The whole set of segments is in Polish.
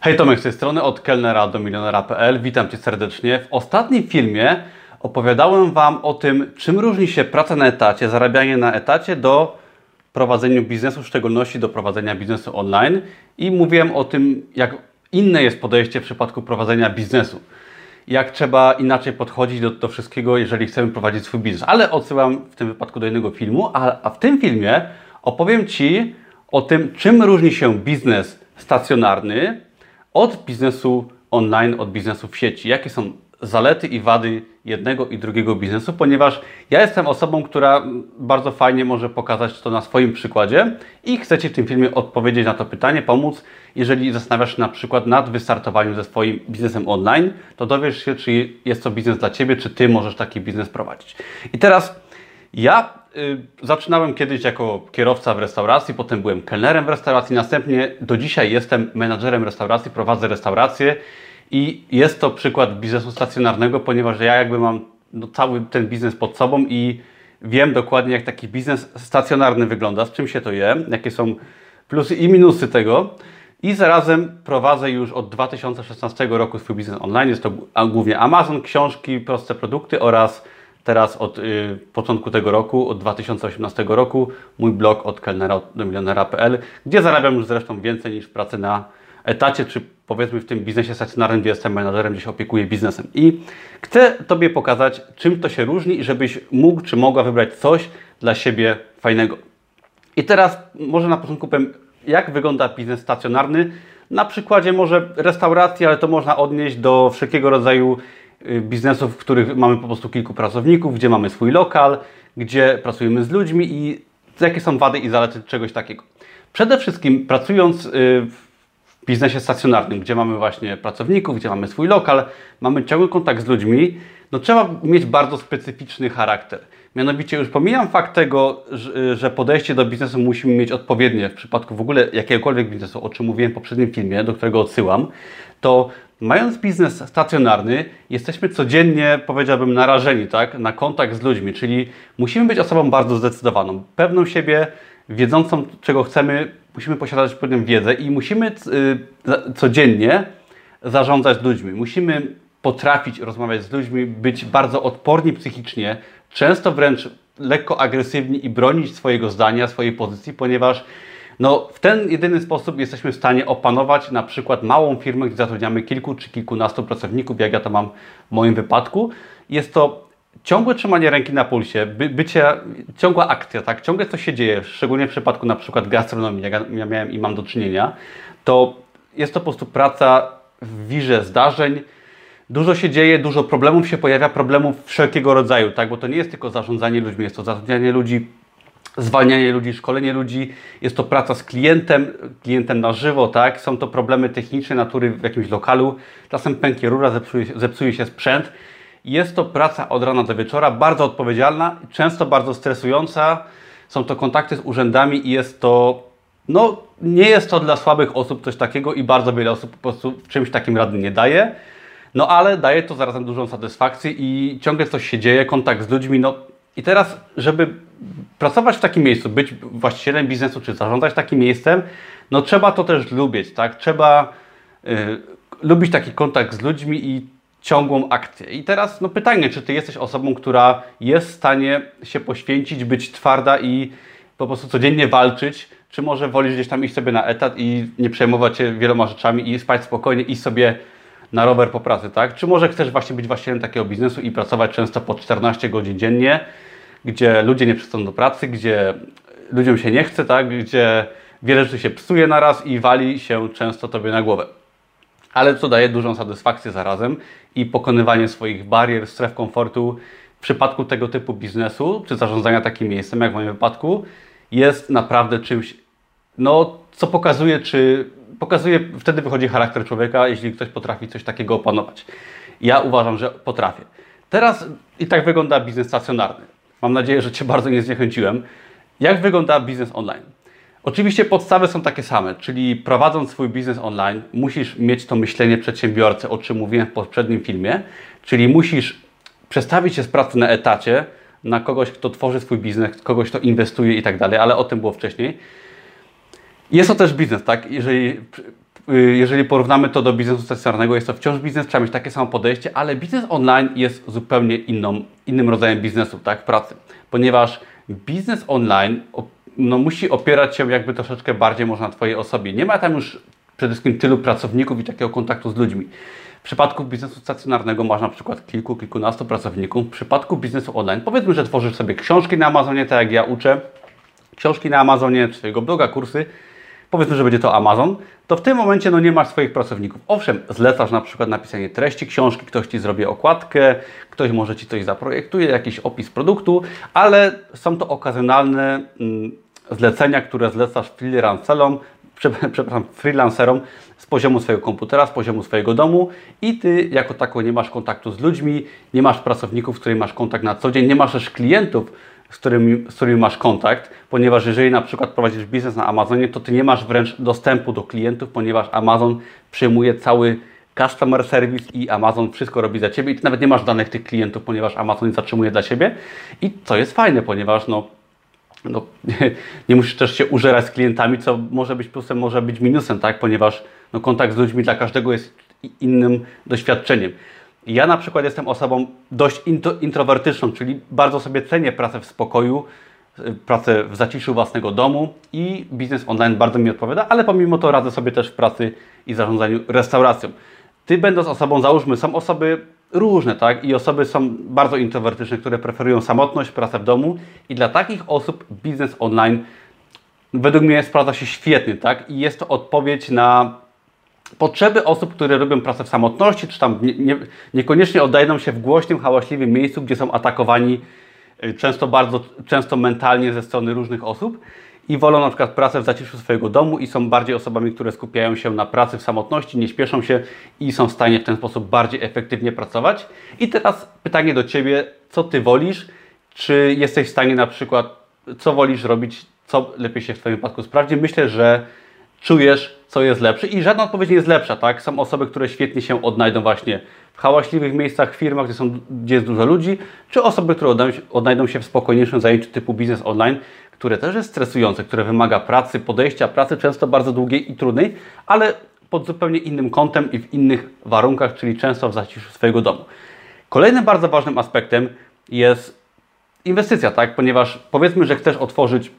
Hej Tomek z tej strony, od kelnera do milionera.pl. Witam Cię serdecznie. W ostatnim filmie opowiadałem Wam o tym, czym różni się praca na etacie, zarabianie na etacie do prowadzenia biznesu, w szczególności do prowadzenia biznesu online i mówiłem o tym, jak inne jest podejście w przypadku prowadzenia biznesu. Jak trzeba inaczej podchodzić do, do wszystkiego, jeżeli chcemy prowadzić swój biznes. Ale odsyłam w tym wypadku do innego filmu, a, a w tym filmie opowiem Ci o tym, czym różni się biznes stacjonarny od biznesu online, od biznesu w sieci. Jakie są zalety i wady jednego i drugiego biznesu, ponieważ ja jestem osobą, która bardzo fajnie może pokazać to na swoim przykładzie i chcę Ci w tym filmie odpowiedzieć na to pytanie, pomóc. Jeżeli zastanawiasz się na przykład nad wystartowaniem ze swoim biznesem online, to dowiesz się, czy jest to biznes dla Ciebie, czy Ty możesz taki biznes prowadzić. I teraz ja zaczynałem kiedyś jako kierowca w restauracji, potem byłem kelnerem w restauracji, następnie do dzisiaj jestem menadżerem restauracji, prowadzę restaurację i jest to przykład biznesu stacjonarnego, ponieważ ja jakby mam no, cały ten biznes pod sobą i wiem dokładnie jak taki biznes stacjonarny wygląda, z czym się to je, jakie są plusy i minusy tego. I zarazem prowadzę już od 2016 roku swój biznes online. Jest to głównie Amazon, książki, proste produkty oraz teraz od y, początku tego roku, od 2018 roku, mój blog od kelnera do milionera.pl, gdzie zarabiam już zresztą więcej niż pracę na etacie, czy powiedzmy w tym biznesie stacjonarnym, gdzie jestem menadżerem, gdzie się opiekuję biznesem. I chcę Tobie pokazać, czym to się różni, żebyś mógł czy mogła wybrać coś dla siebie fajnego. I teraz może na początku powiem, jak wygląda biznes stacjonarny. Na przykładzie może restauracji, ale to można odnieść do wszelkiego rodzaju biznesów, w których mamy po prostu kilku pracowników, gdzie mamy swój lokal, gdzie pracujemy z ludźmi i jakie są wady i zalety czegoś takiego. Przede wszystkim pracując y, w biznesie stacjonarnym, gdzie mamy właśnie pracowników, gdzie mamy swój lokal, mamy ciągły kontakt z ludźmi, no trzeba mieć bardzo specyficzny charakter. Mianowicie już pomijam fakt tego, że podejście do biznesu musimy mieć odpowiednie w przypadku w ogóle jakiegokolwiek biznesu, o czym mówiłem w poprzednim filmie, do którego odsyłam, to mając biznes stacjonarny, jesteśmy codziennie, powiedziałbym, narażeni tak, na kontakt z ludźmi, czyli musimy być osobą bardzo zdecydowaną, pewną siebie, wiedzącą, czego chcemy, musimy posiadać pewną wiedzę i musimy y, codziennie zarządzać ludźmi. Musimy potrafić rozmawiać z ludźmi, być bardzo odporni psychicznie, często wręcz lekko agresywni i bronić swojego zdania, swojej pozycji, ponieważ no, w ten jedyny sposób jesteśmy w stanie opanować na przykład małą firmę, gdzie zatrudniamy kilku czy kilkunastu pracowników, jak ja to mam w moim wypadku. Jest to ciągłe trzymanie ręki na pulsie, by, bycie, ciągła akcja, tak? Ciągle coś się dzieje, szczególnie w przypadku na przykład gastronomii, jak ja miałem i mam do czynienia, to jest to po prostu praca w wirze zdarzeń, dużo się dzieje, dużo problemów się pojawia, problemów wszelkiego rodzaju, tak? Bo to nie jest tylko zarządzanie ludźmi, jest to zatrudnianie ludzi, zwalnianie ludzi, szkolenie ludzi, jest to praca z klientem, klientem na żywo, tak? Są to problemy techniczne natury w jakimś lokalu, czasem pęknie rura, zepsuje, zepsuje się sprzęt, jest to praca od rana do wieczora, bardzo odpowiedzialna, często bardzo stresująca. Są to kontakty z urzędami i jest to, no nie jest to dla słabych osób coś takiego i bardzo wiele osób po prostu w czymś takim rady nie daje. No ale daje to zarazem dużą satysfakcję i ciągle coś się dzieje, kontakt z ludźmi. No i teraz, żeby pracować w takim miejscu, być właścicielem biznesu czy zarządzać takim miejscem, no trzeba to też lubić, tak? Trzeba y, lubić taki kontakt z ludźmi i ciągłą akcję. I teraz no pytanie, czy Ty jesteś osobą, która jest w stanie się poświęcić, być twarda i po prostu codziennie walczyć, czy może wolisz gdzieś tam iść sobie na etat i nie przejmować się wieloma rzeczami i spać spokojnie, iść sobie na rower po pracy, tak? Czy może chcesz właśnie być właścicielem takiego biznesu i pracować często po 14 godzin dziennie, gdzie ludzie nie przychodzą do pracy, gdzie ludziom się nie chce, tak? Gdzie wiele rzeczy się psuje naraz i wali się często Tobie na głowę ale co daje dużą satysfakcję zarazem i pokonywanie swoich barier, stref komfortu w przypadku tego typu biznesu, czy zarządzania takim miejscem, jak w moim wypadku, jest naprawdę czymś, no, co pokazuje, czy pokazuje, wtedy wychodzi charakter człowieka, jeśli ktoś potrafi coś takiego opanować. Ja uważam, że potrafię. Teraz i tak wygląda biznes stacjonarny. Mam nadzieję, że Cię bardzo nie zniechęciłem. Jak wygląda biznes online? Oczywiście podstawy są takie same, czyli prowadząc swój biznes online, musisz mieć to myślenie przedsiębiorcy, o czym mówiłem w poprzednim filmie, czyli musisz przestawić się z pracy na etacie na kogoś, kto tworzy swój biznes, kogoś, kto inwestuje i tak dalej, ale o tym było wcześniej. Jest to też biznes, tak? Jeżeli y, jeżeli porównamy to do biznesu stacjonarnego, jest to wciąż biznes, trzeba mieć takie samo podejście, ale biznes online jest zupełnie inną, innym rodzajem biznesu, tak, pracy, ponieważ biznes online no, musi opierać się jakby troszeczkę bardziej może na Twojej osobie. Nie ma tam już przede wszystkim tylu pracowników i takiego kontaktu z ludźmi. W przypadku biznesu stacjonarnego masz na przykład kilku, kilkunastu pracowników. W przypadku biznesu online powiedzmy, że tworzysz sobie książki na Amazonie, tak jak ja uczę, książki na Amazonie, czy swojego bloga, kursy, powiedzmy, że będzie to Amazon, to w tym momencie no, nie masz swoich pracowników. Owszem, zlecasz na przykład napisanie treści książki, ktoś Ci zrobi okładkę, ktoś może Ci coś zaprojektuje, jakiś opis produktu, ale są to okazjonalne mm, zlecenia, które zlecasz freelancerom, przepraszam, freelancerom z poziomu swojego komputera, z poziomu swojego domu i Ty jako tako nie masz kontaktu z ludźmi, nie masz pracowników, z którymi masz kontakt na co dzień, nie masz też klientów, z którymi, z którymi masz kontakt, ponieważ jeżeli na przykład prowadzisz biznes na Amazonie, to Ty nie masz wręcz dostępu do klientów, ponieważ Amazon przyjmuje cały customer service i Amazon wszystko robi za Ciebie i Ty nawet nie masz danych tych klientów, ponieważ Amazon zatrzymuje dla siebie i to jest fajne, ponieważ no, no, nie, nie musisz też się użerać z klientami, co może być plusem, może być minusem, tak? ponieważ no, kontakt z ludźmi dla każdego jest innym doświadczeniem. Ja na przykład jestem osobą dość introwertyczną, czyli bardzo sobie cenię pracę w spokoju, y, pracę w zaciszu własnego domu i biznes online bardzo mi odpowiada, ale pomimo to radzę sobie też w pracy i zarządzaniu restauracją. Ty będąc osobą, załóżmy, są osoby różne, tak? I osoby są bardzo introwertyczne, które preferują samotność, pracę w domu i dla takich osób biznes online według mnie sprawdza się świetnie, tak? I jest to odpowiedź na potrzeby osób, które robią pracę w samotności, czy tam nie, nie, niekoniecznie oddają się w głośnym, hałaśliwym miejscu, gdzie są atakowani y, często bardzo, często mentalnie ze strony różnych osób i wolą na przykład pracę w zaciszu swojego domu i są bardziej osobami, które skupiają się na pracy w samotności, nie śpieszą się i są w stanie w ten sposób bardziej efektywnie pracować. I teraz pytanie do Ciebie, co Ty wolisz? Czy jesteś w stanie na przykład, co wolisz robić, co lepiej się w Twoim wypadku sprawdzi? Myślę, że czujesz, co jest lepsze i żadna odpowiedź nie jest lepsza, tak? Są osoby, które świetnie się odnajdą właśnie w hałaśliwych miejscach, firmach, gdzie, są, gdzie jest dużo ludzi, czy osoby, które odnajdą się, w spokojniejszym zajęciu typu biznes online, które też jest stresujące, które wymaga pracy, podejścia pracy często bardzo długiej i trudnej, ale pod zupełnie innym kątem i w innych warunkach, czyli często w zaciszu swojego domu. Kolejnym bardzo ważnym aspektem jest inwestycja, tak? Ponieważ powiedzmy, że chcesz otworzyć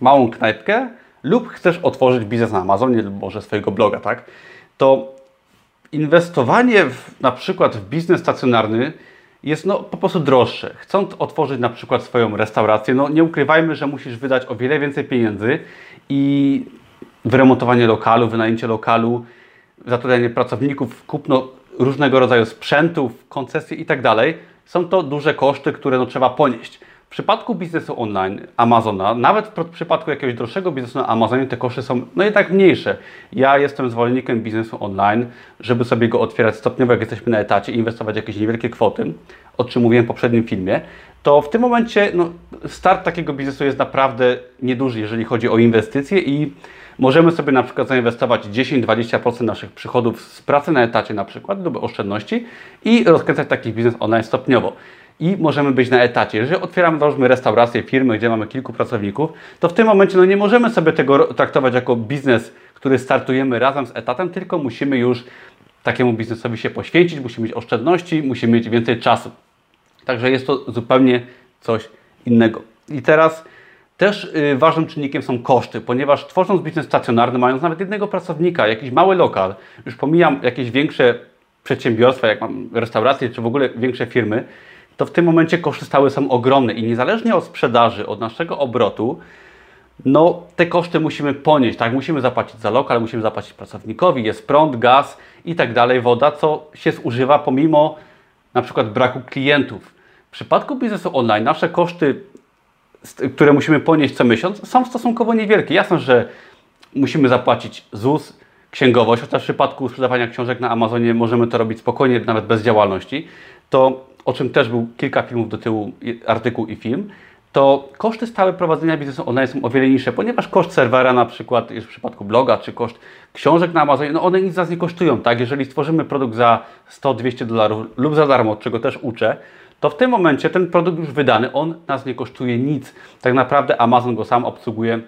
małą knajpkę lub chcesz otworzyć biznes na Amazonie lub może swojego bloga, tak? To inwestowanie w, na przykład w biznes stacjonarny jest no, po prostu droższe. Chcąc otworzyć na przykład swoją restaurację, no nie ukrywajmy, że musisz wydać o wiele więcej pieniędzy i wyremontowanie lokalu, wynajęcie lokalu, zatrudnianie pracowników, kupno różnego rodzaju sprzętów, koncesje i tak dalej. Są to duże koszty, które no, trzeba ponieść. W przypadku biznesu online Amazona, nawet w przypadku jakiegoś droższego biznesu na Amazonie, te koszty są no jednak mniejsze. Ja jestem zwolennikiem biznesu online, żeby sobie go otwierać stopniowo, jak jesteśmy na etacie, inwestować jakieś niewielkie kwoty, o czym mówiłem w poprzednim filmie, to w tym momencie no, start takiego biznesu jest naprawdę nieduży, jeżeli chodzi o inwestycje i możemy sobie na przykład zainwestować 10-20% naszych przychodów z pracy na etacie na przykład lub oszczędności i rozkręcać taki biznes online stopniowo i możemy być na etacie. Jeżeli otwieramy, załóżmy, restaurację, firmy, gdzie mamy kilku pracowników, to w tym momencie no, nie możemy sobie tego traktować jako biznes, który startujemy razem z etatem, tylko musimy już takiemu biznesowi się poświęcić, musimy mieć oszczędności, musimy mieć więcej czasu. Także jest to zupełnie coś innego. I teraz też yy, ważnym czynnikiem są koszty, ponieważ tworząc biznes stacjonarny, mając nawet jednego pracownika, jakiś mały lokal, już pomijam jakieś większe przedsiębiorstwa, jak mam restauracje, czy w ogóle większe firmy, to w tym momencie koszty stałe są ogromne i niezależnie od sprzedaży, od naszego obrotu, no te koszty musimy ponieść, tak? Musimy zapłacić za lokal, musimy zapłacić pracownikowi, jest prąd, gaz i tak dalej, woda, co się zużywa pomimo na przykład braku klientów. W przypadku biznesu online nasze koszty, które musimy ponieść co miesiąc, są stosunkowo niewielkie. Jasne, że musimy zapłacić ZUS, księgowość, chociaż w przypadku sprzedawania książek na Amazonie możemy to robić spokojnie, nawet bez działalności, to o czym też był kilka filmów do tyłu, artykuł i film, to koszty stałe prowadzenia biznesu online są o wiele niższe, ponieważ koszt serwera na przykład jest w przypadku bloga, czy koszt książek na Amazonie, no one nic nas nie kosztują, tak? Jeżeli stworzymy produkt za 100-200 dolarów lub za darmo, czego też uczę, to w tym momencie ten produkt już wydany, on nas nie kosztuje nic. Tak naprawdę Amazon go sam obsługuje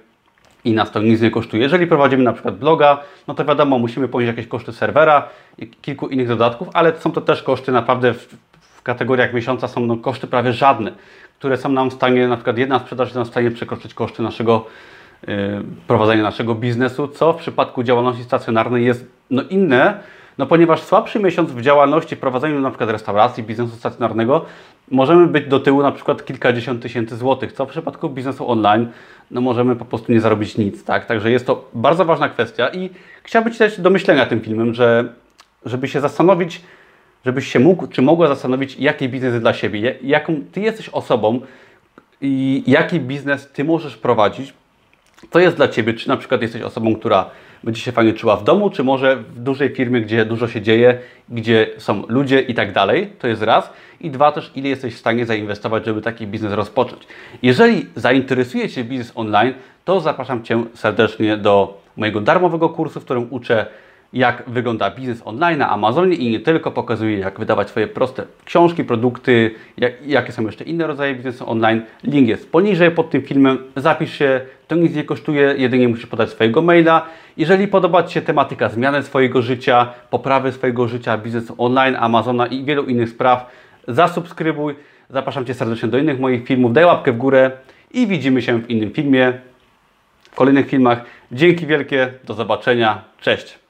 i nas to nic nie kosztuje. Jeżeli prowadzimy na przykład bloga, no to wiadomo, musimy ponieść jakieś koszty serwera i kilku innych dodatków, ale są to też koszty naprawdę w kategoriach miesiąca są no, koszty prawie żadne, które są nam w stanie, na przykład jedna sprzedaż jest nam w stanie przekroczyć koszty naszego yy, prowadzenia naszego biznesu, co w przypadku działalności stacjonarnej jest no, inne, no ponieważ słabszy miesiąc w działalności, prowadzeniu na przykład restauracji, biznesu stacjonarnego, możemy być do tyłu na przykład kilkadziesiąt tysięcy złotych, co w przypadku biznesu online, no możemy po prostu nie zarobić nic, tak? Także jest to bardzo ważna kwestia i chciałbym Ci dać do myślenia tym filmem, że żeby się zastanowić, żebyś się mógł, czy mogła zastanowić, jaki biznes jest dla siebie, jaką Ty jesteś osobą i jaki biznes Ty możesz prowadzić, co jest dla Ciebie, czy na przykład jesteś osobą, która będzie się fajnie czuła w domu, czy może w dużej firmie, gdzie dużo się dzieje, gdzie są ludzie i tak dalej. To jest raz. I dwa też, ile jesteś w stanie zainwestować, żeby taki biznes rozpocząć. Jeżeli zainteresuje Cię biznes online, to zapraszam Cię serdecznie do mojego darmowego kursu, w którym uczę jak wygląda biznes online na Amazonie i nie tylko pokazuję, jak wydawać swoje proste książki, produkty, jak, jakie są jeszcze inne rodzaje biznesu online. Link jest poniżej pod tym filmem. Zapisz się, to nic nie kosztuje, jedynie musisz podać swojego maila. Jeżeli podoba Ci się tematyka zmiany swojego życia, poprawy swojego życia, biznesu online, Amazona i wielu innych spraw, zasubskrybuj. Zapraszam Cię serdecznie do innych moich filmów. Daj łapkę w górę i widzimy się w innym filmie, w kolejnych filmach. Dzięki wielkie, do zobaczenia, cześć.